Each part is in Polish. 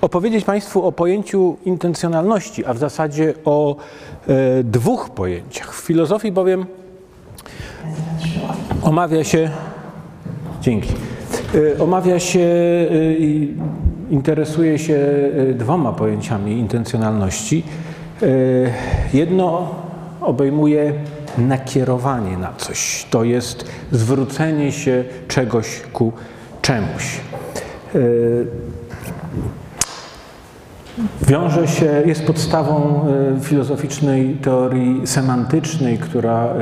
opowiedzieć Państwu o pojęciu intencjonalności, a w zasadzie o e, dwóch pojęciach. W filozofii bowiem omawia się. Dzięki. E, omawia się e, i interesuje się e, dwoma pojęciami intencjonalności. E, Jedno obejmuje nakierowanie na coś, to jest zwrócenie się czegoś ku czemuś. Wiąże się, jest podstawą e, filozoficznej teorii semantycznej, która e,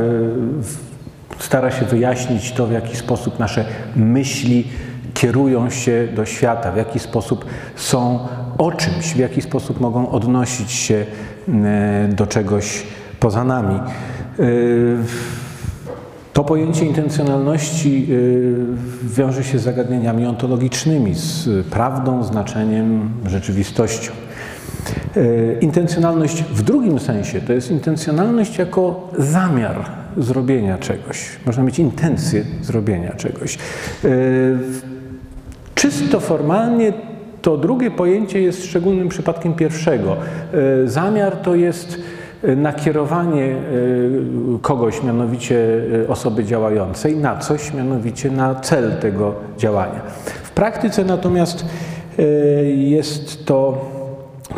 stara się wyjaśnić to, w jaki sposób nasze myśli kierują się do świata, w jaki sposób są o czymś, w jaki sposób mogą odnosić się e, do czegoś poza nami. To pojęcie intencjonalności wiąże się z zagadnieniami ontologicznymi, z prawdą, znaczeniem, rzeczywistością. Y, Intencjonalność w drugim sensie to jest intencjonalność jako zamiar zrobienia czegoś. Można mieć intencję zrobienia czegoś. Y, Czysto formalnie to drugie pojęcie jest szczególnym przypadkiem pierwszego. E, Zamiar to jest e, nakierowanie e, kogoś, mianowicie e, osoby działającej, na coś, mianowicie na cel tego działania. W praktyce natomiast e, jest to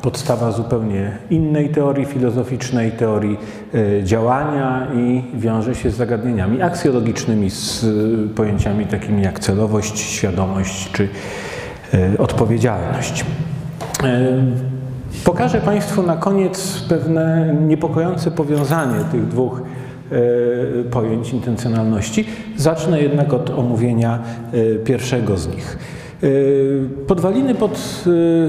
podstawa zupełnie innej teorii filozoficznej, teorii e, działania i wiąże się z zagadnieniami aksjologicznymi, z e, pojęciami takimi jak celowość, świadomość czy e, odpowiedzialność. Pokażę Państwu na koniec pewne niepokojące powiązanie tych dwóch pojęć intencjonalności. Zacznę jednak od omówienia pierwszego z nich. E, Podwaliny pod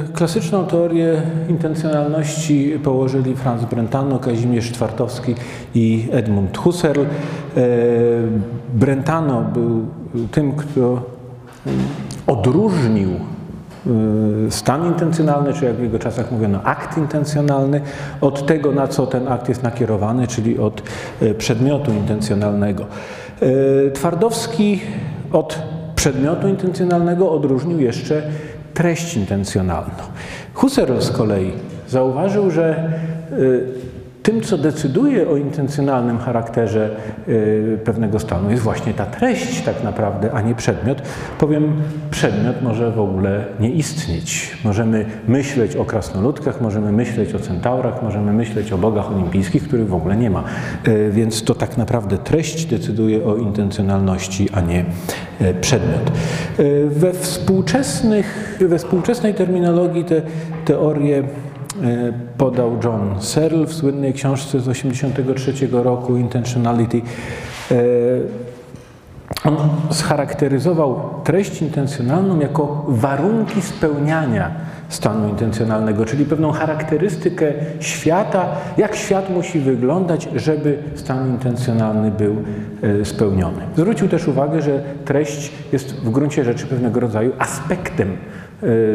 e, klasyczną teorię intencjonalności położyli Franz Brentano, Kazimierz Czwartowski i Edmund Husserl. E, Brentano był tym, kto odróżnił stan intencjonalny, czy jak w jego czasach mówiono akt intencjonalny, od tego, na co ten akt jest nakierowany, czyli od przedmiotu intencjonalnego. Twardowski od przedmiotu intencjonalnego odróżnił jeszcze treść intencjonalną. Husserl z kolei zauważył, że y, tym, co decyduje o intencjonalnym charakterze y, pewnego stanu, jest właśnie ta treść tak naprawdę, a nie przedmiot. Powiem, przedmiot może w ogóle nie istnieć. Możemy myśleć o krasnoludkach, możemy myśleć o centaurach, możemy myśleć o bogach olimpijskich, których w ogóle nie ma. Y, Więc to tak naprawdę treść decyduje o intencjonalności, a nie y, przedmiot. We, współczesnych, we współczesnej terminologii te teorie podał John Searle w słynnej książce z 1983 roku Intentionality. E, On scharakteryzował treść intencjonalną jako warunki spełniania stanu intencjonalnego, czyli pewną charakterystykę świata, jak świat musi wyglądać, żeby stan intencjonalny był e, spełniony. Zwrócił też uwagę, że treść jest w gruncie rzeczy pewnego rodzaju aspektem e,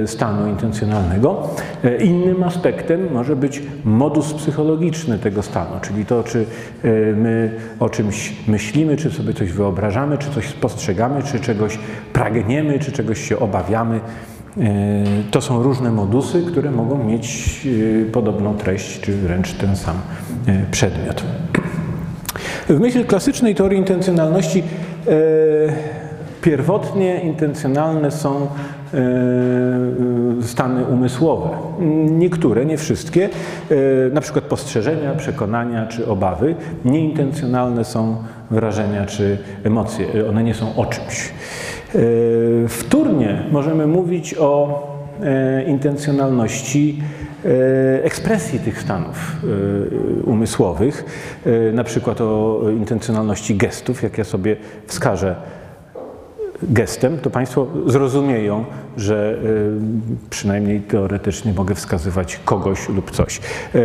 stanu intencjonalnego. E, Innym aspektem może być modus psychologiczny tego stanu, czyli to, czy e, my o czymś myślimy, czy sobie coś wyobrażamy, czy coś spostrzegamy, czy czegoś pragniemy, czy czegoś się obawiamy. E, To są różne modusy, które mogą mieć e, podobną treść, czy wręcz ten sam e, przedmiot. W myśl klasycznej teorii intencjonalności e, pierwotnie intencjonalne są e, stany umysłowe. Niektóre, nie wszystkie, e, na przykład postrzeżenia, przekonania czy obawy. Nieintencjonalne są wrażenia czy emocje. E, One nie są o czymś. E, Wtórnie możemy mówić o e, intencjonalności e, ekspresji tych stanów e, umysłowych, e, na przykład o intencjonalności gestów, jak ja sobie wskażę gestem, to Państwo zrozumieją, że e, przynajmniej teoretycznie mogę wskazywać kogoś lub coś. E,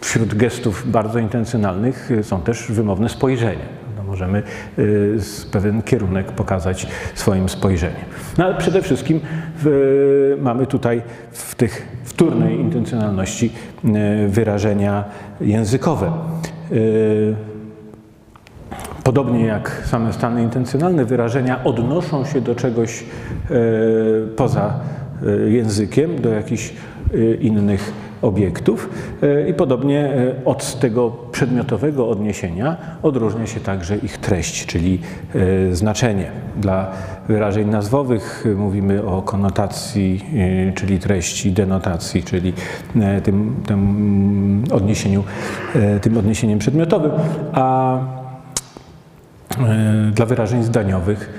Wśród gestów bardzo intencjonalnych są też wymowne spojrzenia. No, możemy e, pewien kierunek pokazać swoim spojrzeniem. No ale przede wszystkim w, mamy tutaj w tych wtórnej intencjonalności wyrażenia językowe. E, Podobnie jak same stany intencjonalne, wyrażenia odnoszą się do czegoś e, poza językiem do jakichś innych obiektów i podobnie od tego przedmiotowego odniesienia odróżnia się także ich treść, czyli znaczenie. Dla wyrażeń nazwowych mówimy o konotacji, czyli treści, denotacji, czyli tym, tym odniesieniu, tym odniesieniem przedmiotowym, a dla wyrażeń zdaniowych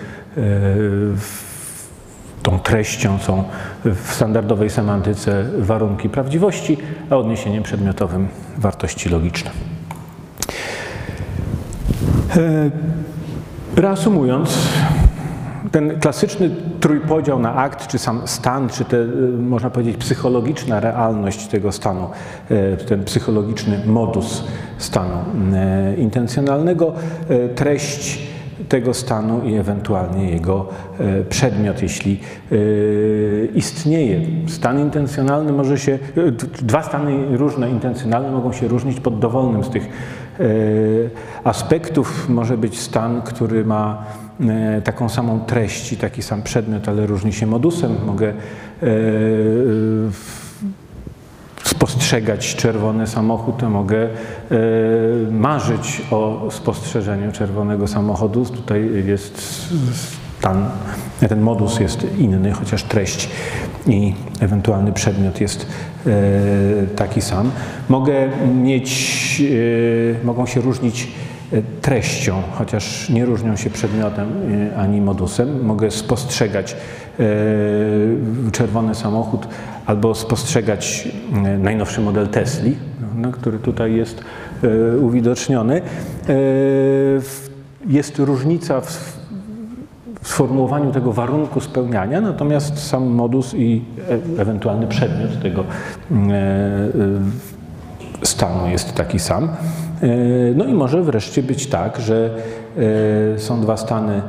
tą treścią są w standardowej semantyce warunki prawdziwości, a odniesieniem przedmiotowym wartości logiczne. E, reasumując, ten klasyczny trójpodział na akt, czy sam stan, czy te, e, można powiedzieć, psychologiczna realność tego stanu, e, ten psychologiczny modus stanu intencjonalnego, treść tego stanu i ewentualnie jego przedmiot, jeśli istnieje. Stan intencjonalny może się, dwa stany różne intencjonalne mogą się różnić pod dowolnym z tych aspektów. Może być stan, który ma taką samą treść i taki sam przedmiot, ale różni się modusem. Mogę spostrzegać czerwony samochód, mogę e, marzyć o spostrzeżeniu czerwonego samochodu. Tutaj jest stan, ten modus jest inny, chociaż treść i ewentualny przedmiot jest e, taki sam. Mogę mieć, e, mogą się różnić treścią, chociaż nie różnią się przedmiotem ani modusem. Mogę spostrzegać czerwony samochód albo spostrzegać e, najnowszy model Tesli, no, który tutaj jest e, uwidoczniony. E, jest różnica w sformułowaniu tego warunku spełniania, natomiast sam modus i ewentualny przedmiot tego stanu jest taki sam. No i może wreszcie być tak, że są dwa stany,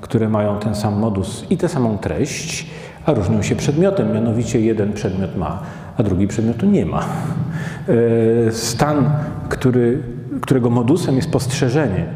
które mają ten sam modus i tę samą treść, a różnią się przedmiotem, mianowicie jeden przedmiot ma, a drugi przedmiotu nie ma. E, stan, który, którego modusem jest postrzeżenie,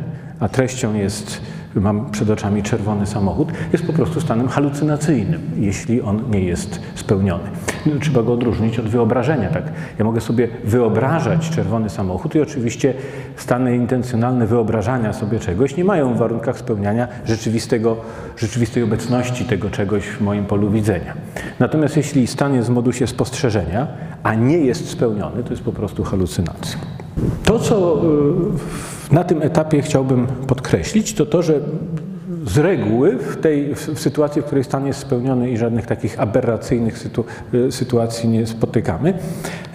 a treścią jest mam przed oczami czerwony samochód, jest po prostu stanem halucynacyjnym, jeśli on nie jest spełniony. No, trzeba go odróżnić od wyobrażenia. Tak? Ja mogę sobie wyobrażać czerwony samochód i oczywiście stany intencjonalne wyobrażania sobie czegoś nie mają w warunkach spełniania rzeczywistego, rzeczywistej obecności tego czegoś w moim polu widzenia. Natomiast jeśli stan jest w modusie spostrzeżenia, a nie jest spełniony, to jest po prostu halucynacja. To, co y, na tym etapie chciałbym podkreślić, to to, że z reguły w tej w sytuacji, w której stan jest spełniony i żadnych takich aberracyjnych sytu, y, sytuacji nie spotykamy,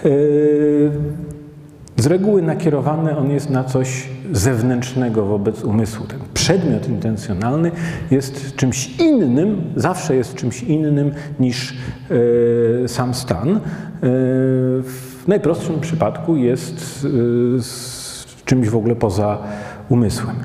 y, z reguły nakierowany on jest na coś zewnętrznego wobec umysłu. Ten przedmiot intencjonalny jest czymś innym, zawsze jest czymś innym niż sam stan. W najprostszym przypadku jest czymś w ogóle poza umysłem.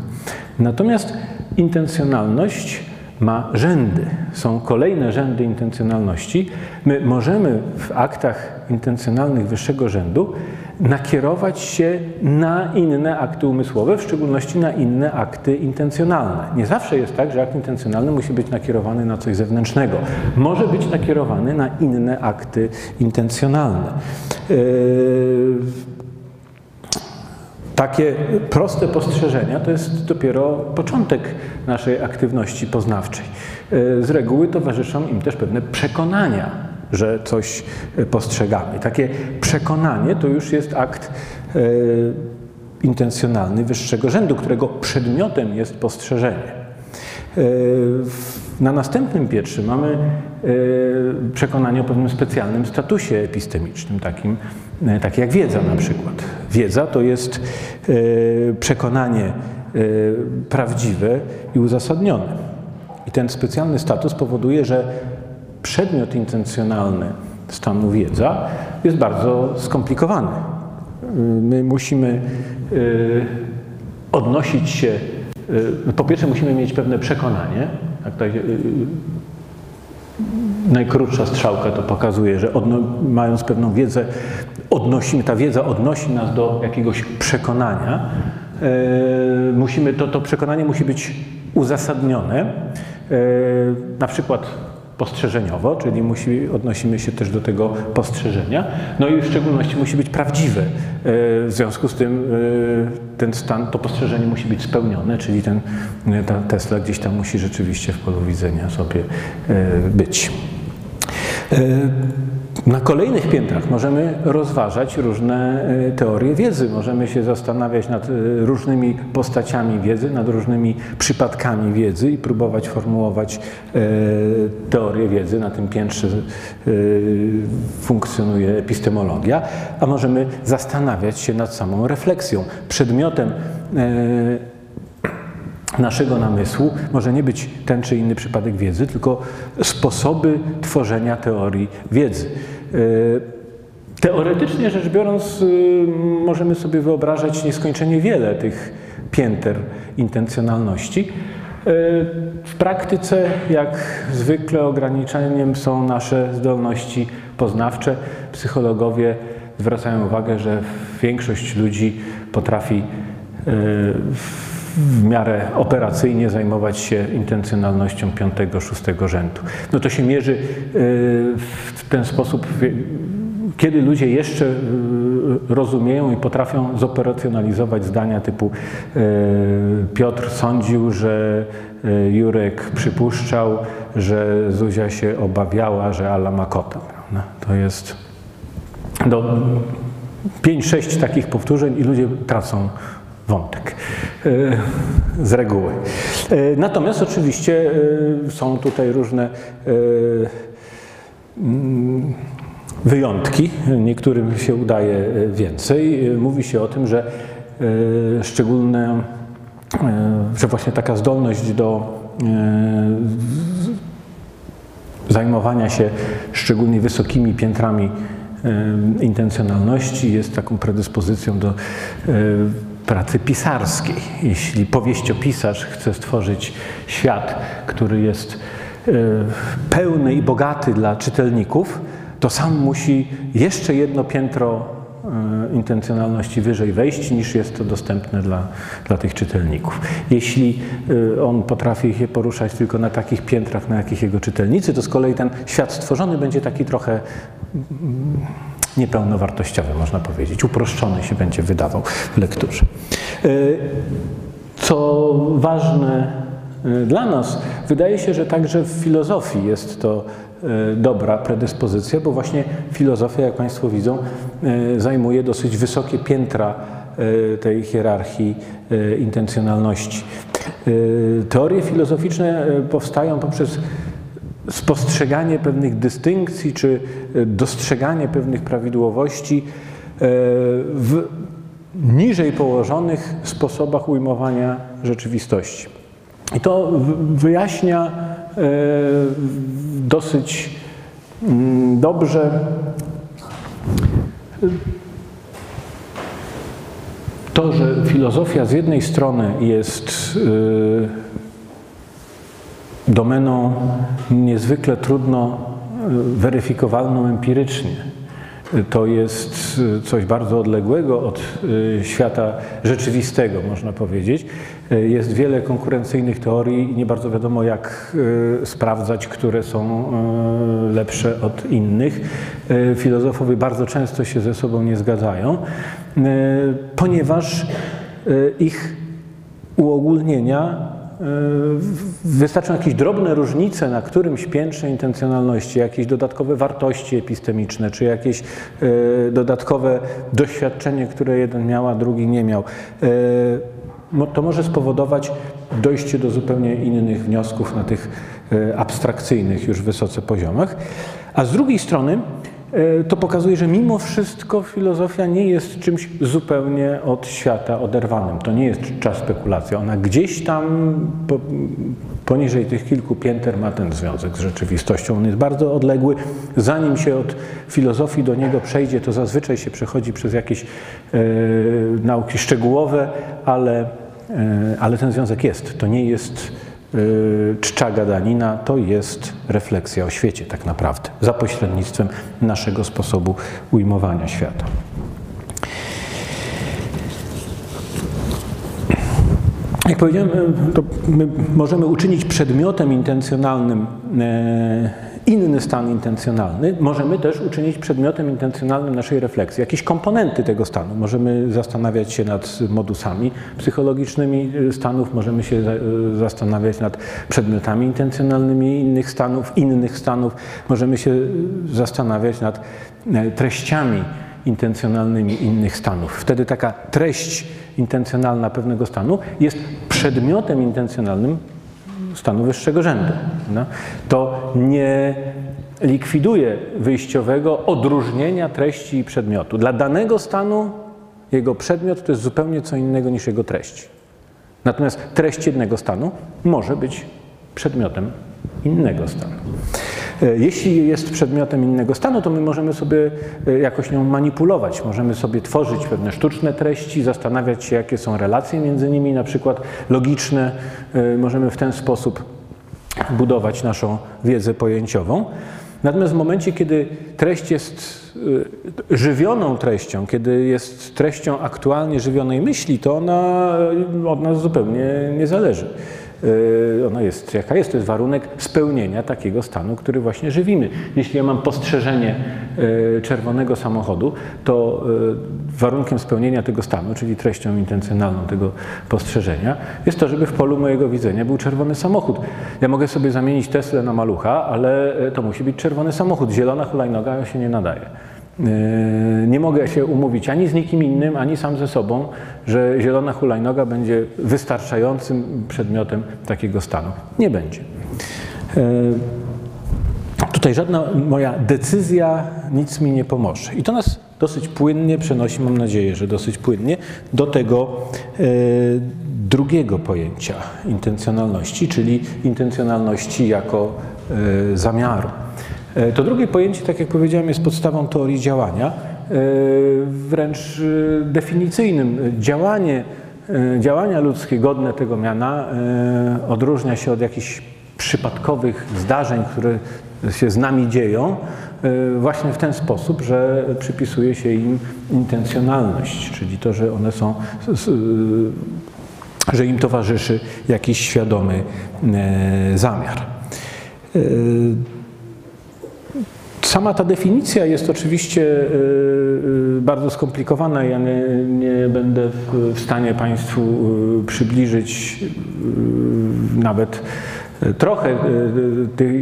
Natomiast intencjonalność ma rzędy. Są kolejne rzędy intencjonalności. My możemy w aktach intencjonalnych wyższego rzędu nakierować się na inne akty umysłowe, w szczególności na inne akty intencjonalne. Nie zawsze jest tak, że akt intencjonalny musi być nakierowany na coś zewnętrznego. Może być nakierowany na inne akty intencjonalne. Yy, takie proste postrzeżenia to jest dopiero początek naszej aktywności poznawczej. E, z reguły towarzyszą im też pewne przekonania, że coś postrzegamy. Takie przekonanie to już jest akt e, intencjonalny wyższego rzędu, którego przedmiotem jest postrzeżenie. E, na następnym piętrze mamy przekonanie o pewnym specjalnym statusie epistemicznym, takim E, takie jak wiedza na przykład. Wiedza to jest e, przekonanie e, prawdziwe i uzasadnione. I ten specjalny status powoduje, że przedmiot intencjonalny stanu wiedza jest bardzo skomplikowany. My musimy odnosić się, po pierwsze musimy mieć pewne przekonanie, tak, tak, najkrótsza strzałka to pokazuje, że mając pewną wiedzę, odnosimy, ta wiedza odnosi nas do jakiegoś przekonania. E, musimy, to, to przekonanie musi być uzasadnione. E, na przykład postrzeżeniowo, czyli musi, odnosimy się też do tego postrzeżenia. No i w szczególności musi być prawdziwe. E, w związku z tym e, ten stan, to postrzeżenie musi być spełnione, czyli ten, ta Tesla gdzieś tam musi rzeczywiście w polu widzenia sobie być. Na kolejnych piętrach możemy rozważać różne e, teorie wiedzy, możemy się zastanawiać nad e, różnymi postaciami wiedzy, nad różnymi przypadkami wiedzy i próbować formułować e, teorię wiedzy. Na tym piętrze funkcjonuje epistemologia, a możemy zastanawiać się nad samą refleksją. Przedmiotem naszego namysłu może nie być ten czy inny przypadek wiedzy, tylko sposoby tworzenia teorii wiedzy. E, teoretycznie rzecz biorąc, e, możemy sobie wyobrażać nieskończenie wiele tych pięter intencjonalności. E, w praktyce, jak zwykle, ograniczeniem są nasze zdolności poznawcze. Psychologowie zwracają uwagę, że większość ludzi potrafi w miarę operacyjnie zajmować się intencjonalnością piątego, szóstego rzędu. No to się mierzy y, w ten sposób, kiedy ludzie jeszcze y, rozumieją i potrafią zoperacjonalizować zdania typu y, Piotr sądził, że Jurek przypuszczał, że Zuzia się obawiała, że Ala ma kota. To jest do 5-6 takich powtórzeń i ludzie tracą wątek e, z reguły. E, natomiast oczywiście e, są tutaj różne mm, wyjątki. Niektórym się udaje więcej. Mówi się o tym, że szczególne, że właśnie taka zdolność do zajmowania się szczególnie wysokimi piętrami intencjonalności jest taką predyspozycją do pracy pisarskiej. Jeśli powieściopisarz chce stworzyć świat, który jest e, pełny i bogaty dla czytelników, to sam musi jeszcze jedno piętro e, intencjonalności wyżej wejść, niż jest to dostępne dla, dla tych czytelników. Jeśli e, on potrafi się poruszać tylko na takich piętrach, na jakich jego czytelnicy, to z kolei ten świat stworzony będzie taki trochę niepełnowartościowy, można powiedzieć. Uproszczony się będzie wydawał w lekturze. E, co ważne e, dla nas, wydaje się, że także w filozofii jest to e, dobra predyspozycja, bo właśnie filozofia, jak Państwo widzą, zajmuje dosyć wysokie piętra tej hierarchii intencjonalności. Teorie filozoficzne powstają poprzez spostrzeganie pewnych dystynkcji czy e, dostrzeganie pewnych prawidłowości e, w niżej położonych sposobach ujmowania rzeczywistości. I to wyjaśnia e, dosyć mm, dobrze to, że filozofia z jednej strony jest domeną niezwykle trudno e, weryfikowalną empirycznie. To jest e, coś bardzo odległego od e, świata rzeczywistego, można powiedzieć. Jest wiele konkurencyjnych teorii i nie bardzo wiadomo, jak sprawdzać, które są lepsze od innych. Filozofowie bardzo często się ze sobą nie zgadzają, ponieważ ich uogólnienia wystarczą jakieś drobne różnice na którymś piętrze intencjonalności, jakieś dodatkowe wartości epistemiczne, czy jakieś e, dodatkowe doświadczenie, które jeden miał, a drugi nie miał. E, to może spowodować dojście do zupełnie innych wniosków na tych abstrakcyjnych już wysoce poziomach. A z drugiej strony E, to pokazuje, że mimo wszystko filozofia nie jest czymś zupełnie od świata oderwanym. To nie jest czas spekulacji. Ona gdzieś tam po, poniżej tych kilku pięter ma ten związek z rzeczywistością. On jest bardzo odległy. Zanim się od filozofii do niego przejdzie, to zazwyczaj się przechodzi przez jakieś e, nauki szczegółowe, ale, e, ale ten związek jest. To nie jest czcza gadanina to jest refleksja o świecie tak naprawdę, za pośrednictwem naszego sposobu ujmowania świata. Jak powiedziałem, to my możemy uczynić przedmiotem intencjonalnym e, inny stan intencjonalny możemy też uczynić przedmiotem intencjonalnym naszej refleksji. Jakieś komponenty tego stanu. Możemy zastanawiać się nad modusami psychologicznymi stanów, możemy się zastanawiać nad przedmiotami intencjonalnymi innych stanów, innych stanów. Możemy się zastanawiać nad treściami intencjonalnymi innych stanów. Wtedy taka treść intencjonalna pewnego stanu jest przedmiotem intencjonalnym stanu wyższego rzędu. No, to nie likwiduje wyjściowego odróżnienia treści i przedmiotu. Dla danego stanu jego przedmiot to jest zupełnie co innego niż jego treść. Natomiast treść jednego stanu może być przedmiotem innego stanu. E, jeśli jest przedmiotem innego stanu, to my możemy sobie e, jakoś nią manipulować, możemy sobie tworzyć pewne sztuczne treści, zastanawiać się, jakie są relacje między nimi, na przykład logiczne. E, możemy w ten sposób budować naszą wiedzę pojęciową. Natomiast w momencie, kiedy treść jest żywioną treścią, kiedy jest treścią aktualnie żywionej myśli, to ona od nas zupełnie nie zależy. Y, ona jest jaka jest, to jest warunek spełnienia takiego stanu, który właśnie żywimy. Jeśli ja mam postrzeżenie y, czerwonego samochodu, to y, warunkiem spełnienia tego stanu, czyli treścią intencjonalną tego postrzeżenia, jest to, żeby w polu mojego widzenia był czerwony samochód. Ja mogę sobie zamienić Teslę na malucha, ale to musi być czerwony samochód. Zielona hulajnoga się nie nadaje. Yy, nie mogę się umówić ani z nikim innym, ani sam ze sobą, że zielona hulajnoga będzie wystarczającym przedmiotem takiego stanu. Nie będzie. Yy, tutaj żadna moja decyzja nic mi nie pomoże. I to nas dosyć płynnie przenosi, mam nadzieję, że dosyć płynnie, do tego yy, drugiego pojęcia intencjonalności, czyli intencjonalności jako zamiaru. E, to drugie pojęcie, tak jak powiedziałem, jest podstawą teorii działania, e, wręcz e, definicyjnym. Działanie, działania ludzkie godne tego miana odróżnia się od jakichś przypadkowych zdarzeń, które się z nami dzieją, właśnie w ten sposób, że przypisuje się im intencjonalność, czyli to, że one są, że im towarzyszy jakiś świadomy zamiar. Sama ta definicja jest oczywiście y, y, bardzo skomplikowana. Ja nie, nie będę w stanie Państwu y, przybliżyć nawet trochę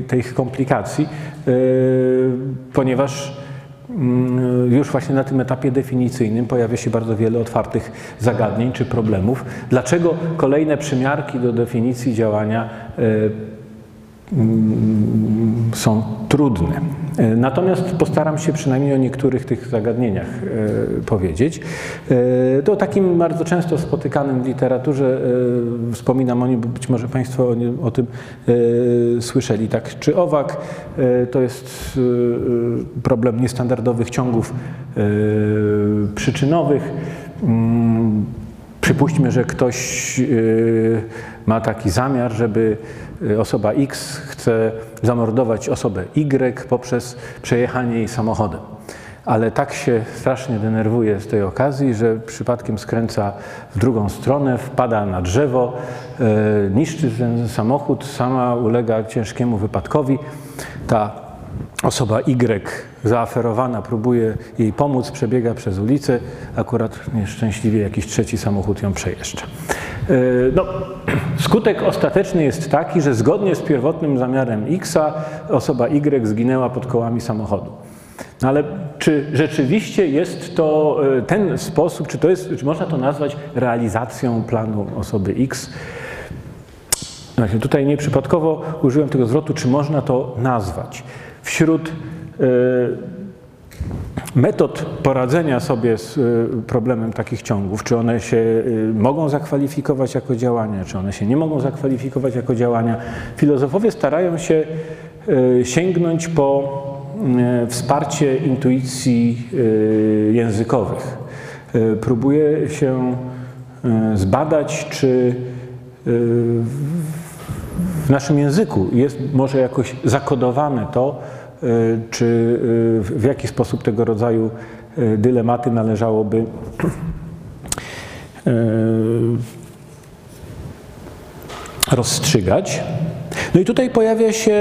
tych komplikacji, ponieważ mm, już właśnie na tym etapie definicyjnym pojawia się bardzo wiele otwartych zagadnień czy problemów. Dlaczego kolejne przymiarki do definicji działania Mm, są trudne. E, natomiast postaram się przynajmniej o niektórych tych zagadnieniach e, powiedzieć. E, to takim bardzo często spotykanym w literaturze, wspominam o nim, być może Państwo o, nim, o tym słyszeli. Tak czy owak, to jest problem niestandardowych ciągów przyczynowych. Mm, przypuśćmy, że ktoś ma taki zamiar, żeby osoba X chce zamordować osobę Y poprzez przejechanie jej samochodem. Ale tak się strasznie denerwuje z tej okazji, że przypadkiem skręca w drugą stronę, wpada na drzewo, y, niszczy ten samochód, sama ulega ciężkiemu wypadkowi. Ta osoba Y zaaferowana próbuje jej pomóc, przebiega przez ulicę, akurat nieszczęśliwie jakiś trzeci samochód ją przejeżdża. E, no, skutek ostateczny jest taki, że zgodnie z pierwotnym zamiarem X osoba Y zginęła pod kołami samochodu. No ale czy rzeczywiście jest to e, ten sposób, czy, to jest, czy można to nazwać realizacją planu osoby X? Właśnie tutaj nieprzypadkowo użyłem tego zwrotu, czy można to nazwać. Wśród e, metod poradzenia sobie z y, problemem takich ciągów, czy one się y, mogą zakwalifikować jako działania, czy one się nie mogą zakwalifikować jako działania, filozofowie starają się y, sięgnąć po wsparcie intuicji językowych. Próbuje się zbadać, czy w naszym języku jest może jakoś zakodowane to, czy y, w jaki sposób tego rodzaju y, dylematy należałoby rozstrzygać. No i tutaj pojawia się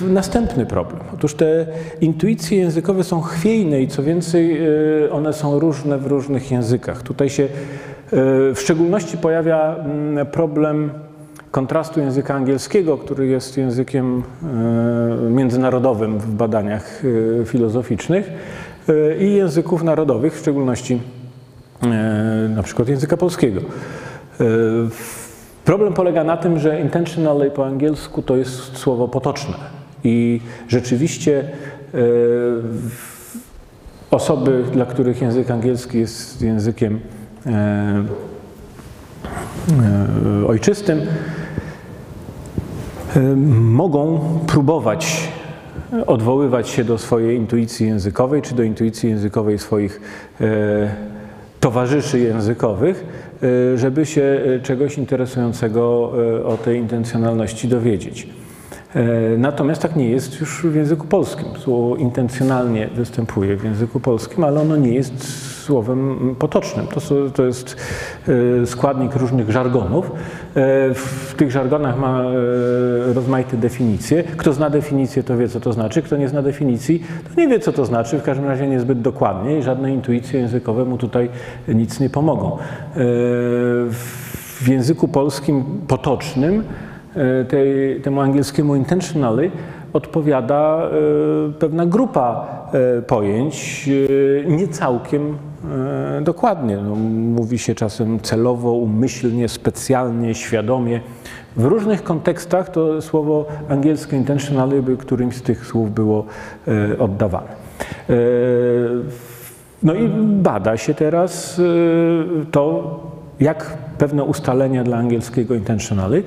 następny problem. Otóż te intuicje językowe są chwiejne i co więcej, one są różne w różnych językach. Tutaj się w szczególności pojawia mm, problem kontrastu języka angielskiego, który jest językiem międzynarodowym w badaniach filozoficznych i języków narodowych, w szczególności na przykład języka polskiego. Problem polega na tym, że intentionally po angielsku to jest słowo potoczne i rzeczywiście e, osoby, dla których język angielski jest językiem e, e, ojczystym, mogą próbować odwoływać się do swojej intuicji językowej, czy do intuicji językowej swoich towarzyszy językowych, żeby się czegoś interesującego o tej intencjonalności dowiedzieć. Natomiast tak nie jest już w języku polskim. Słowo intencjonalnie występuje w języku polskim, ale ono nie jest słowem potocznym. To, to jest e, składnik różnych żargonów. E, w tych żargonach ma e, rozmaite definicje. Kto zna definicję, to wie, co to znaczy. Kto nie zna definicji, to nie wie, co to znaczy. W każdym razie niezbyt dokładnie i żadne intuicje językowe mu tutaj nic nie pomogą. W języku polskim potocznym, tej, temu angielskiemu intentionally, odpowiada pewna grupa pojęć, nie całkiem E, dokładnie. No, mówi się czasem celowo, umyślnie, specjalnie, świadomie. W różnych kontekstach to słowo angielskie intentionally by którymś z tych słów było e, oddawane. E, no i bada się teraz to, jak pewne ustalenia dla angielskiego intentionally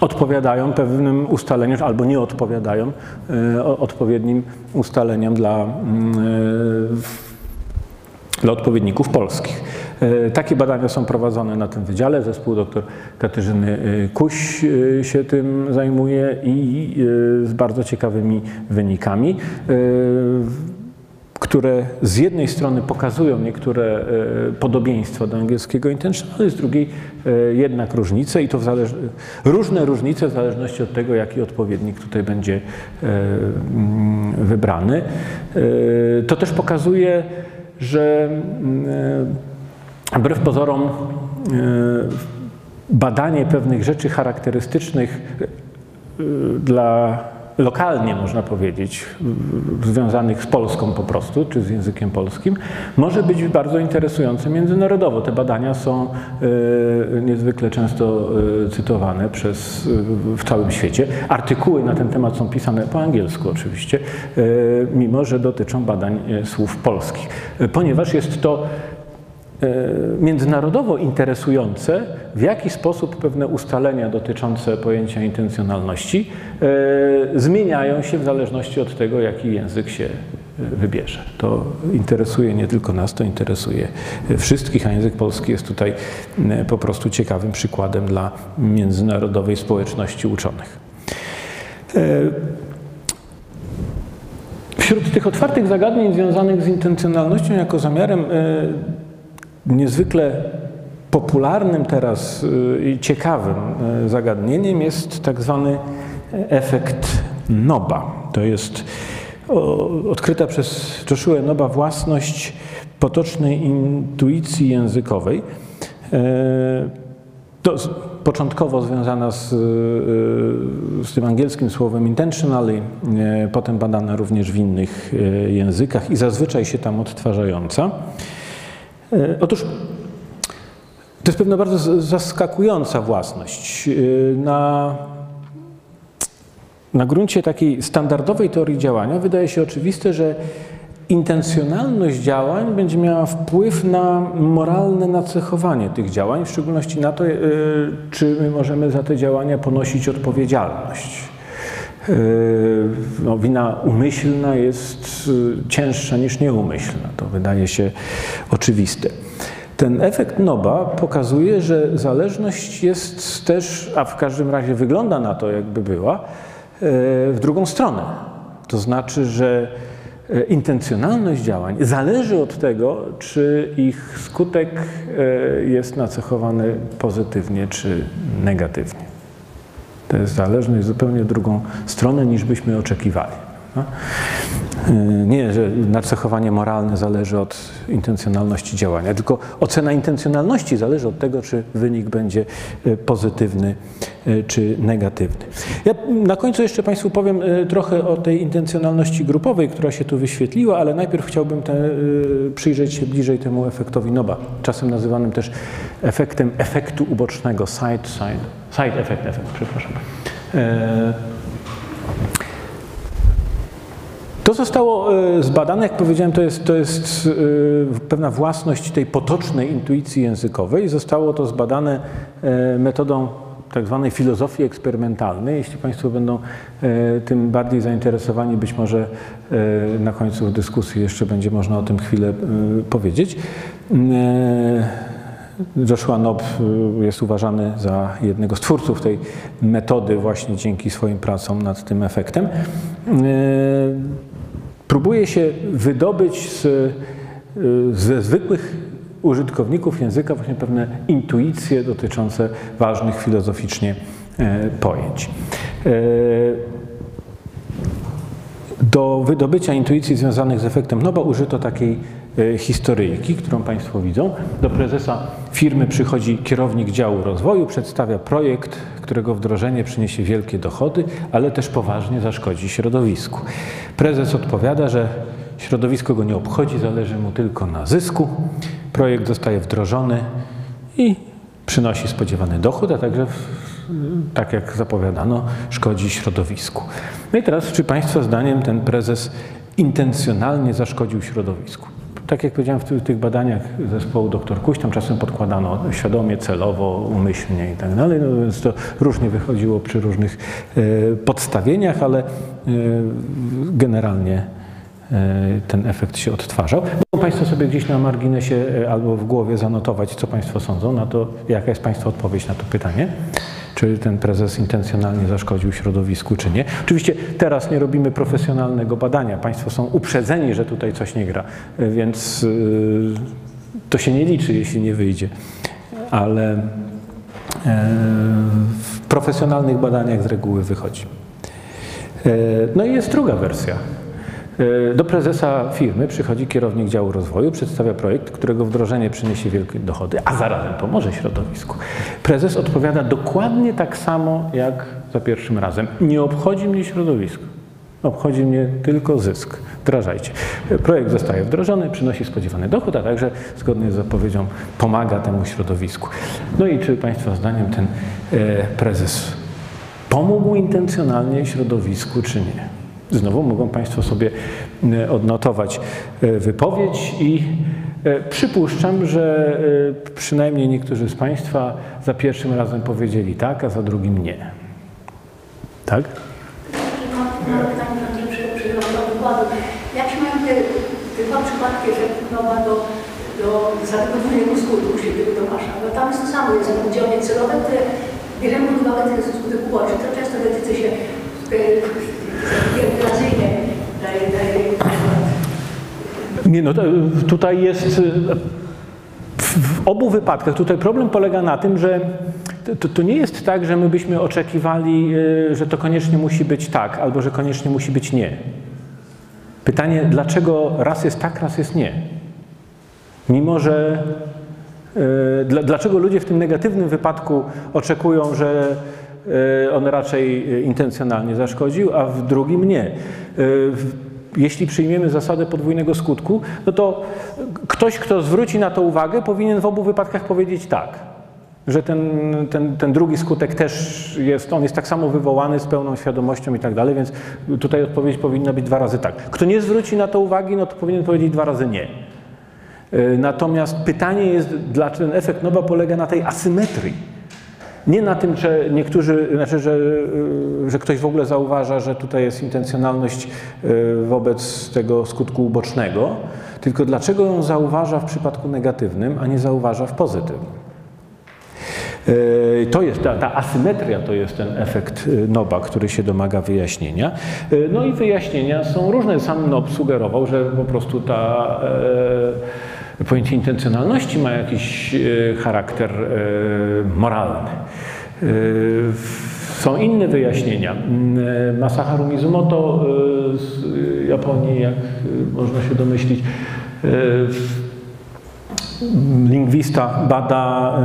odpowiadają pewnym ustaleniom albo nie odpowiadają e, odpowiednim ustaleniom dla, mm, e, dla odpowiedników polskich. E, takie badania są prowadzone na tym wydziale. Zespół dr Katarzyny Kuś się tym zajmuje i z bardzo ciekawymi wynikami które z jednej strony pokazują niektóre e, podobieństwa do angielskiego intentional, z drugiej e, jednak różnice i to różne różnice w zależności od tego, jaki odpowiednik tutaj będzie e, mm, wybrany. To też pokazuje, że mm, wbrew pozorom badanie pewnych rzeczy charakterystycznych dla lokalnie, można powiedzieć, związanych z Polską po prostu, czy z językiem polskim, może być bardzo interesujące międzynarodowo. Te badania są e, niezwykle często e, cytowane przez, w całym świecie. Artykuły na ten temat są pisane po angielsku oczywiście, e, mimo że dotyczą badań słów polskich, ponieważ jest to międzynarodowo interesujące, w jaki sposób pewne ustalenia dotyczące pojęcia intencjonalności e, zmieniają się w zależności od tego, jaki język się e, wybierze. To interesuje nie tylko nas, to interesuje wszystkich, a język polski jest tutaj po prostu ciekawym przykładem dla międzynarodowej społeczności uczonych. Wśród tych otwartych zagadnień związanych z intencjonalnością jako zamiarem niezwykle popularnym teraz y, i ciekawym y, zagadnieniem jest tak zwany efekt Noba. To jest odkryta przez Joshua Noba własność potocznej intuicji językowej. E, to początkowo związana z, y, z tym angielskim słowem intentionally, potem badana również w innych językach i zazwyczaj się tam odtwarzająca. E, otóż to jest pewna bardzo zaskakująca własność. E, na, na gruncie takiej standardowej teorii działania wydaje się oczywiste, że intencjonalność działań będzie miała wpływ na moralne nacechowanie tych działań, w szczególności na to, e, czy my możemy za te działania ponosić odpowiedzialność. No, wina umyślna jest cięższa niż nieumyślna. To wydaje się oczywiste. Ten efekt Noba pokazuje, że zależność jest też, a w każdym razie wygląda na to, jakby była, e, w drugą stronę. To znaczy, że intencjonalność działań zależy od tego, czy ich skutek jest nacechowany pozytywnie czy negatywnie. To jest zależność zupełnie drugą stronę niż byśmy oczekiwali. E, nie, że nacechowanie moralne zależy od intencjonalności działania, tylko ocena intencjonalności zależy od tego, czy wynik będzie e, pozytywny e, czy negatywny. Ja na końcu jeszcze Państwu powiem trochę o tej intencjonalności grupowej, która się tu wyświetliła, ale najpierw chciałbym te, przyjrzeć się bliżej temu efektowi Noba, czasem nazywanym też efektem efektu ubocznego, side, side, side effect, efekt, przepraszam. To zostało e, zbadane, jak powiedziałem, to jest, to jest e, pewna własność tej potocznej intuicji językowej. Zostało to zbadane e, metodą tak zwanej filozofii eksperymentalnej. Jeśli Państwo będą tym bardziej zainteresowani, być może na końcu dyskusji jeszcze będzie można o tym chwilę powiedzieć. Joshua Nob jest uważany za jednego z twórców tej metody właśnie dzięki swoim pracom nad tym efektem próbuje się wydobyć z, y, ze zwykłych użytkowników języka właśnie pewne intuicje dotyczące ważnych filozoficznie e, pojęć. E, do wydobycia intuicji związanych z efektem Noba użyto takiej historyjki, którą Państwo widzą. Do prezesa firmy przychodzi kierownik działu rozwoju, przedstawia projekt, którego wdrożenie przyniesie wielkie dochody, ale też poważnie zaszkodzi środowisku. Prezes odpowiada, że środowisko go nie obchodzi, zależy mu tylko na zysku. Projekt zostaje wdrożony i przynosi spodziewany dochód, a także, tak jak zapowiadano, szkodzi środowisku. No i teraz, czy Państwa zdaniem ten prezes intencjonalnie zaszkodził środowisku? Tak jak powiedziałem w tych badaniach zespołu dr Kuś, tam czasem podkładano świadomie, celowo, umyślnie i tak dalej, no więc to różnie wychodziło przy różnych e, podstawieniach, ale e, generalnie e, ten efekt się odtwarzał. Mogą Państwo sobie gdzieś na marginesie albo w głowie zanotować, co Państwo sądzą na to, jaka jest Państwa odpowiedź na to pytanie czy ten prezes intencjonalnie zaszkodził środowisku, czy nie. Oczywiście teraz nie robimy profesjonalnego badania. Państwo są uprzedzeni, że tutaj coś nie gra, więc y, to się nie liczy, jeśli nie wyjdzie. Ale e, w profesjonalnych badaniach z reguły wychodzi. E, no i jest druga wersja. E, do prezesa firmy przychodzi kierownik działu rozwoju, przedstawia projekt, którego wdrożenie przyniesie wielkie dochody, a zarazem pomoże środowisku. Prezes odpowiada dokładnie tak samo jak za pierwszym razem. Nie obchodzi mnie środowisko. Obchodzi mnie tylko zysk. Wdrażajcie. Projekt zostaje wdrożony, przynosi spodziewany dochód, a także zgodnie z zapowiedzią pomaga temu środowisku. No i czy Państwa zdaniem ten e, prezes pomógł intencjonalnie środowisku, czy nie? Znowu mogą Państwo sobie e, odnotować e, wypowiedź i e, przypuszczam, że przynajmniej niektórzy z Państwa za pierwszym razem powiedzieli tak, a za drugim nie. Tak? Jak się mają te, dwa przypadki efektywowa do, do zarekomendowanego skutku świętego Tomasza? Bo tam jest to samo, jest działanie celowe, które bierzemy pod uwagę ten skutek uboczy. To często decyzje się nie, no tutaj jest w obu wypadkach, tutaj problem polega na tym, że to, to, nie jest tak, że my byśmy oczekiwali, y, że to koniecznie musi być tak, albo że koniecznie musi być nie. Pytanie, dlaczego raz jest tak, raz jest nie? Mimo, że y, dlaczego ludzie w tym negatywnym wypadku oczekują, że on raczej e, intencjonalnie zaszkodził, a w drugim nie. E, jeśli przyjmiemy zasadę podwójnego skutku, no to ktoś, kto zwróci na to uwagę, powinien w obu wypadkach powiedzieć tak. Że ten, ten, ten drugi skutek też jest, on jest tak samo wywołany z pełną świadomością i tak dalej, więc tutaj odpowiedź powinna być dwa razy tak. Kto nie zwróci na to uwagi, no to powinien powiedzieć dwa razy nie. Natomiast pytanie jest, dlaczego ten efekt Noba polega na tej asymetrii nie na tym, że niektórzy, znaczy, że, y, że ktoś w ogóle zauważa, że tutaj jest intencjonalność y, wobec tego skutku ubocznego, tylko dlaczego ją zauważa w przypadku negatywnym, a nie zauważa w pozytywnym. E, To jest ta, ta asymetria, to jest ten efekt Noba, który się domaga wyjaśnienia. No i wyjaśnienia są różne. Sam Nob sugerował, że po prostu ta e, pojęcie intencjonalności ma jakiś charakter e, moralny. E, Są inne wyjaśnienia. E, Masaharu Mizumoto e, z Japonii, jak można się domyślić, lingwista bada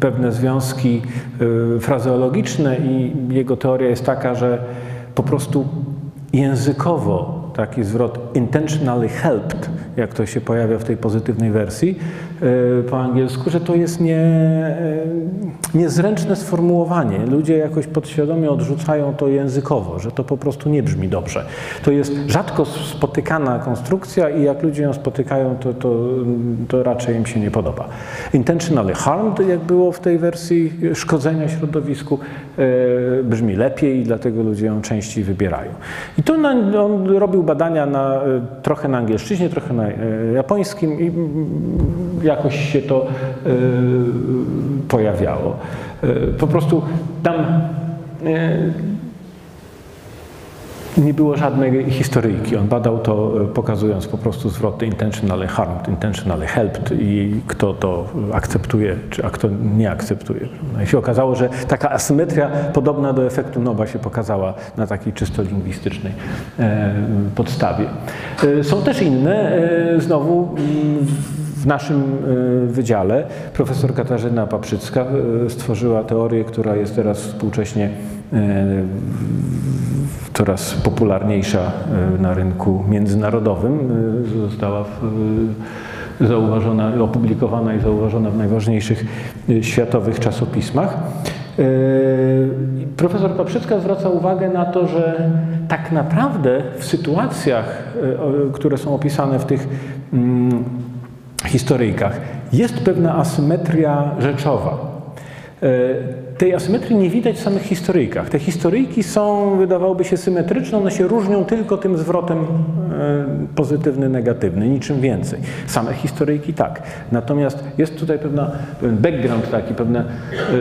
pewne związki frazeologiczne i jego teoria jest taka, że po prostu językowo taki zwrot intentionally helped, jak to się pojawia w tej pozytywnej wersji po angielsku, że to jest nie, e, niezręczne sformułowanie. Ludzie jakoś podświadomie odrzucają to językowo, że to po prostu nie brzmi dobrze. To jest rzadko spotykana konstrukcja i jak ludzie ją spotykają, to, to, to raczej im się nie podoba. Intentionally harmed, jak było w tej wersji szkodzenia środowisku, e, brzmi lepiej i dlatego ludzie ją częściej wybierają. I tu na, on robił badania na, e, trochę na angielszczyźnie, trochę na e, japońskim i jakoś się to e, pojawiało. E, Po prostu tam e, nie było żadnej historyjki. On badał to, pokazując po prostu zwroty intentionally harmed, intentionally helped i kto to akceptuje, czy a kto nie akceptuje. No i się okazało, że taka asymetria podobna do efektu Noba się pokazała na takiej czysto lingwistycznej e, podstawie. E, Są też inne, e, znowu mm, w naszym e, wydziale profesor Katarzyna Paprzycka e, stworzyła teorię, która jest teraz współcześnie e, coraz popularniejsza na rynku międzynarodowym. Została w, zauważona, opublikowana i zauważona w najważniejszych światowych czasopismach. Profesor Paprzycka zwraca uwagę na to, że tak naprawdę w sytuacjach, które są opisane w tych mm, historyjkach, jest pewna asymetria rzeczowa. E, Tej asymetrii nie widać w samych historyjkach. Te historyjki są, wydawałoby się, symetryczne, one się różnią tylko tym zwrotem e, pozytywny, negatywny, niczym więcej. Same historyjki tak. Natomiast jest tutaj pewna, pewien background taki, pewna e,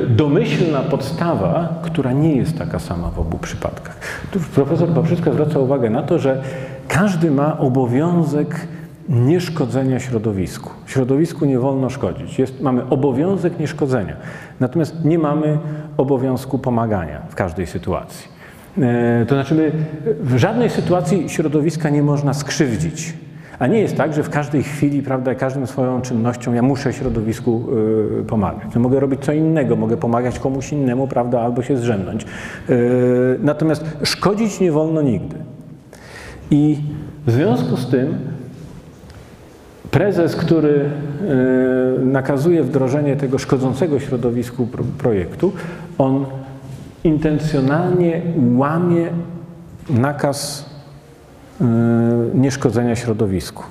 domyślna podstawa, która nie jest taka sama w obu przypadkach. Tu profesor Paprzycka zwraca uwagę na to, że każdy ma obowiązek nieszkodzenia środowisku. Środowisku nie wolno szkodzić. Jest, mamy obowiązek nieszkodzenia. Natomiast nie mamy obowiązku pomagania w każdej sytuacji. E, to znaczy, my w żadnej sytuacji środowiska nie można skrzywdzić. A nie jest tak, że w każdej chwili, prawda, każdą swoją czynnością ja muszę środowisku y, pomagać. No, mogę robić co innego, mogę pomagać komuś innemu, prawda, albo się zrzemnąć. Y, natomiast szkodzić nie wolno nigdy. I w związku z tym prezes, który e, nakazuje wdrożenie tego szkodzącego środowisku pro- projektu, on intencjonalnie łamie nakaz e, nieszkodzenia środowisku.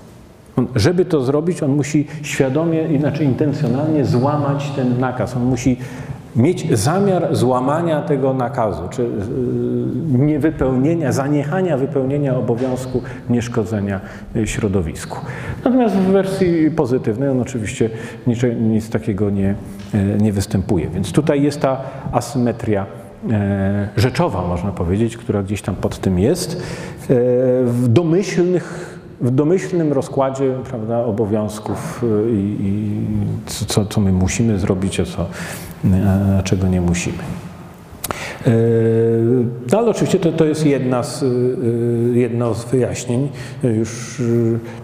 On, żeby to zrobić, on musi świadomie, inaczej intencjonalnie złamać ten nakaz. On musi mieć zamiar złamania tego nakazu, czy y, niewypełnienia, zaniechania wypełnienia obowiązku nieszkodzenia y, środowisku. Natomiast w wersji pozytywnej on oczywiście nicze, nic takiego nie, y, nie występuje. Więc tutaj jest ta asymetria e, rzeczowa, można powiedzieć, która gdzieś tam pod tym jest. E, w domyślnych w domyślnym rozkładzie prawda, obowiązków y, i, i co- co, my musimy zrobić, a, co, a czego nie musimy. E, No ale oczywiście to, to jest jedna z, y, y, jedno z wyjaśnień. Już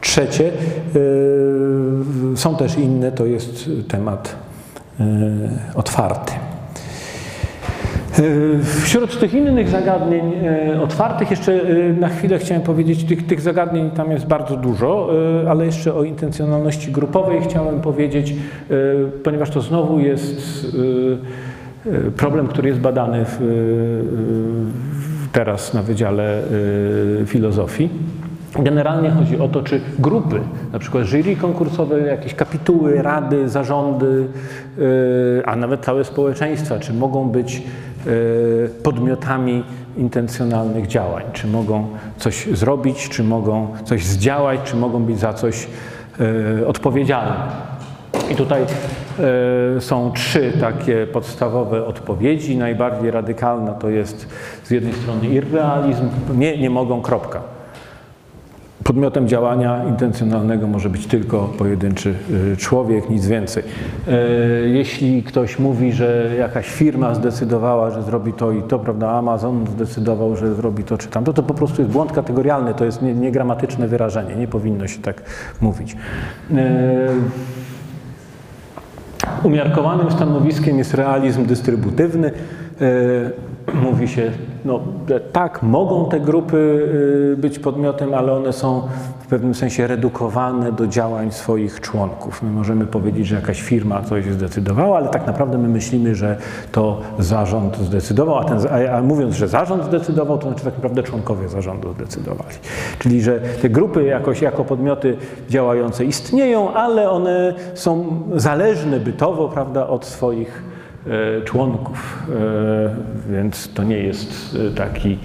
trzecie. y, Są też inne, to jest temat y, otwarty. Wśród tych innych zagadnień e, otwartych, jeszcze e, na chwilę chciałem powiedzieć, tych, tych zagadnień tam jest bardzo dużo, e, ale jeszcze o intencjonalności grupowej chciałem powiedzieć, e, ponieważ to znowu jest e, e, problem, który jest badany w, e, teraz na Wydziale e, Filozofii. Generalnie chodzi o to, czy grupy, na przykład jury konkursowe, jakieś kapituły, rady, zarządy, a nawet całe społeczeństwa, czy mogą być podmiotami intencjonalnych działań, czy mogą coś zrobić, czy mogą coś zdziałać, czy mogą być za coś yy, odpowiedzialne. I tutaj e, są trzy takie podstawowe odpowiedzi. Najbardziej radykalna to jest z jednej strony irrealizm, nie, nie mogą, kropka. Podmiotem działania intencjonalnego może być tylko pojedynczy y, człowiek, nic więcej. E, Jeśli ktoś mówi, że jakaś firma zdecydowała, że zrobi to i to, prawda, Amazon zdecydował, że zrobi to czy tamto, to po prostu jest błąd kategorialny, to jest nie- niegramatyczne wyrażenie, nie powinno się tak mówić. E, Umiarkowanym stanowiskiem jest realizm dystrybutywny. Mówi się, no że tak, mogą te grupy e, być podmiotem, ale one są w pewnym sensie redukowane do działań swoich członków. My możemy powiedzieć, że jakaś firma coś zdecydowała, ale tak naprawdę my myślimy, że to zarząd zdecydował, a, ten, a, mówiąc, że zarząd zdecydował, to znaczy tak naprawdę członkowie zarządu zdecydowali. Czyli, że te grupy jakoś jako podmioty działające istnieją, ale one są zależne bytowo, prawda, od swoich członków, e, więc to nie jest e, taki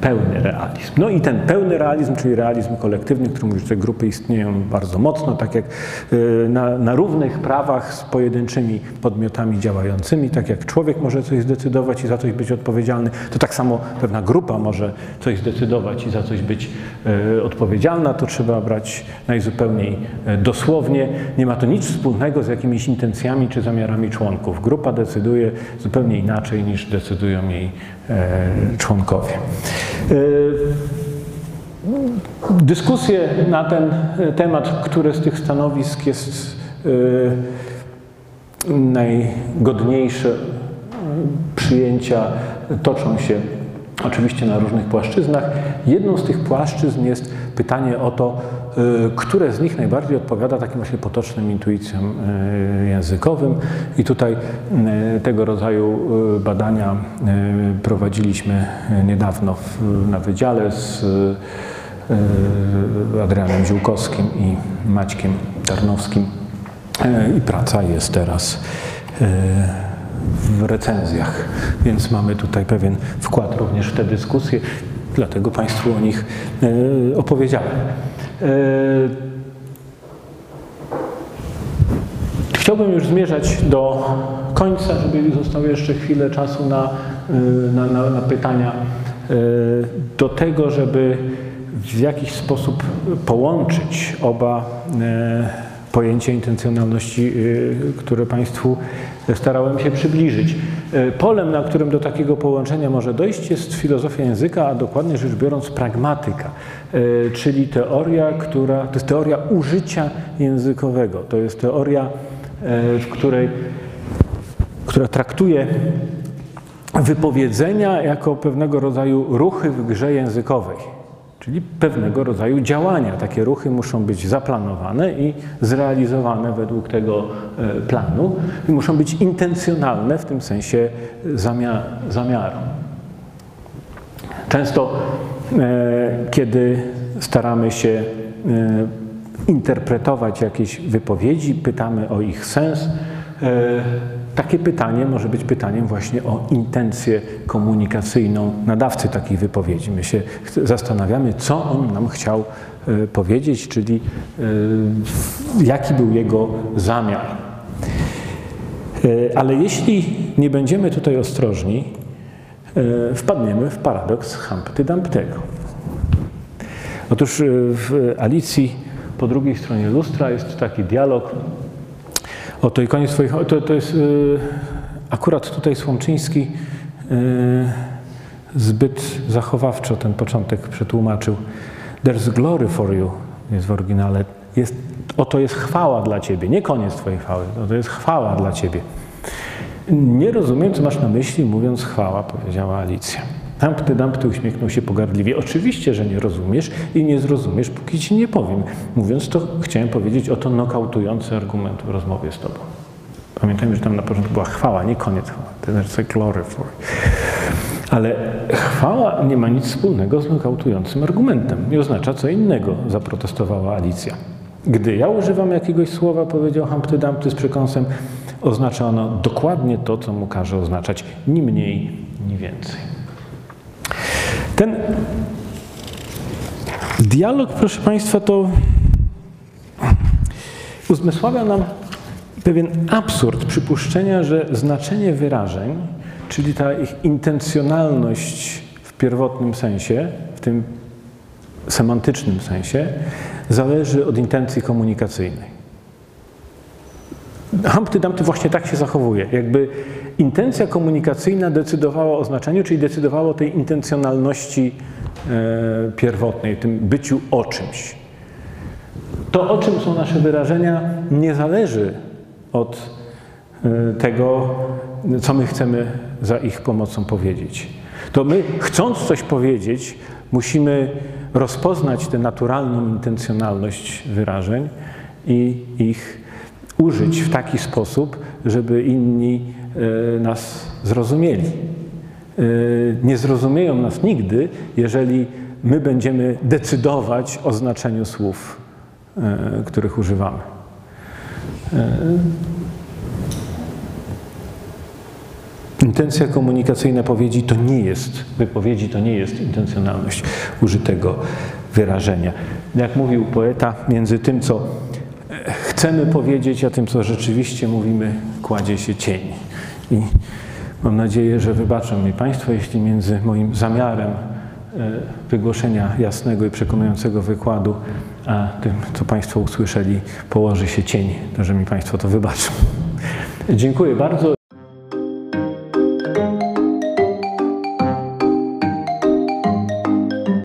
pełny realizm. No i ten pełny realizm, czyli realizm kolektywny, który mówi, że te grupy istnieją bardzo mocno, tak jak e, na, na równych prawach z pojedynczymi podmiotami działającymi, tak jak człowiek może coś zdecydować i za coś być odpowiedzialny, to tak samo pewna grupa może coś zdecydować i za coś być e, odpowiedzialna, to trzeba brać najzupełniej e, dosłownie. Nie ma to nic wspólnego z jakimiś intencjami czy zamiarami członków. Grupa decyduje zupełnie inaczej niż decydują jej członkowie. E, Dyskusje na ten temat, które z tych stanowisk jest e, najgodniejsze e, przyjęcia, toczą się oczywiście na różnych płaszczyznach. Jedną z tych płaszczyzn jest pytanie o to, y, które z nich najbardziej odpowiada takim właśnie potocznym intuicjom y, językowym. I tutaj y, tego rodzaju badania prowadziliśmy niedawno na wydziale z Adrianem Ziółkowskim i Maćkiem Tarnowskim. I praca jest teraz w recenzjach, więc mamy tutaj pewien wkład również w te dyskusje, dlatego Państwu o nich e, opowiedziałem. E, Chciałbym już zmierzać do końca, żeby zostało jeszcze chwilę czasu na, e, na, na, na pytania, do tego, żeby w jakiś sposób połączyć oba e, pojęcia intencjonalności, e, które Państwu starałem się przybliżyć. E, Polem, na którym do takiego połączenia może dojść, jest filozofia języka, a dokładnie rzecz biorąc pragmatyka, e, czyli teoria, która, to jest teoria użycia językowego. To jest teoria, w której, która traktuje wypowiedzenia jako pewnego rodzaju ruchy w grze językowej, czyli pewnego rodzaju działania. Takie ruchy muszą być zaplanowane i zrealizowane według tego e, planu i muszą być intencjonalne w tym sensie zamia zamiaru. Często, e, kiedy staramy się e, interpretować jakieś wypowiedzi, pytamy o ich sens, takie pytanie może być pytaniem właśnie o intencję komunikacyjną nadawcy takiej wypowiedzi. My się zastanawiamy, co on nam chciał e, powiedzieć, czyli e, jaki był jego zamiar. E, Ale jeśli nie będziemy tutaj ostrożni, wpadniemy w paradoks Humpty Dumpty'ego. Otóż w Alicji po drugiej stronie lustra jest taki dialog Oto i koniec swoich. To, to jest y, akurat tutaj Słomczyński y, zbyt zachowawczo ten początek przetłumaczył. There's glory for you jest w oryginale. Jest, oto jest chwała dla ciebie, nie koniec twojej chwały, to jest chwała dla ciebie. Nie rozumiem, co masz na myśli, mówiąc chwała, powiedziała Alicja. Dumpty Dumpty uśmiechnął się pogardliwie. Oczywiście, że nie rozumiesz i nie zrozumiesz, póki ci nie powiem. Mówiąc to, chciałem powiedzieć oto nokautujący argument w rozmowie z tobą. Pamiętajmy, że tam na początku była chwała, nie koniec chwały. There's a glory for. Ale chwała nie ma nic wspólnego z nokautującym argumentem. Nie oznacza co innego, zaprotestowała Alicja. Gdy ja używam jakiegoś słowa, powiedział Humpty Dumpty z przekąsem, oznacza ono dokładnie to, co mu każe oznaczać, ni mniej, ni więcej. Ten dialog, proszę Państwa, to uzmysławia nam pewien absurd przypuszczenia, że znaczenie wyrażeń, czyli ta ich intencjonalność w pierwotnym sensie, w tym semantycznym sensie, zależy od intencji komunikacyjnej. Humpty Dumpty właśnie tak się zachowuje. Jakby intencja komunikacyjna decydowała o znaczeniu, czyli decydowała o tej intencjonalności e, pierwotnej, tym byciu o czymś. To, o czym są nasze wyrażenia, nie zależy od e, tego, co my chcemy za ich pomocą powiedzieć. To my, chcąc coś powiedzieć, musimy rozpoznać tę naturalną intencjonalność wyrażeń i ich użyć w taki sposób, żeby inni nas zrozumieli. E, Nie zrozumieją nas nigdy, jeżeli my będziemy decydować o znaczeniu słów, e, których używamy. Intencja komunikacyjna powiedzi to nie jest, wypowiedzi to nie jest intencjonalność użytego wyrażenia. Jak mówił poeta, między tym, co e, chcemy powiedzieć, a tym, co rzeczywiście mówimy, kładzie się cień. I mam nadzieję, że wybaczą mi Państwo, jeśli między moim zamiarem e, wygłoszenia jasnego i przekonującego wykładu, a tym, co Państwo usłyszeli, położy się cień, to że mi Państwo to wybaczą. Dziękuję bardzo.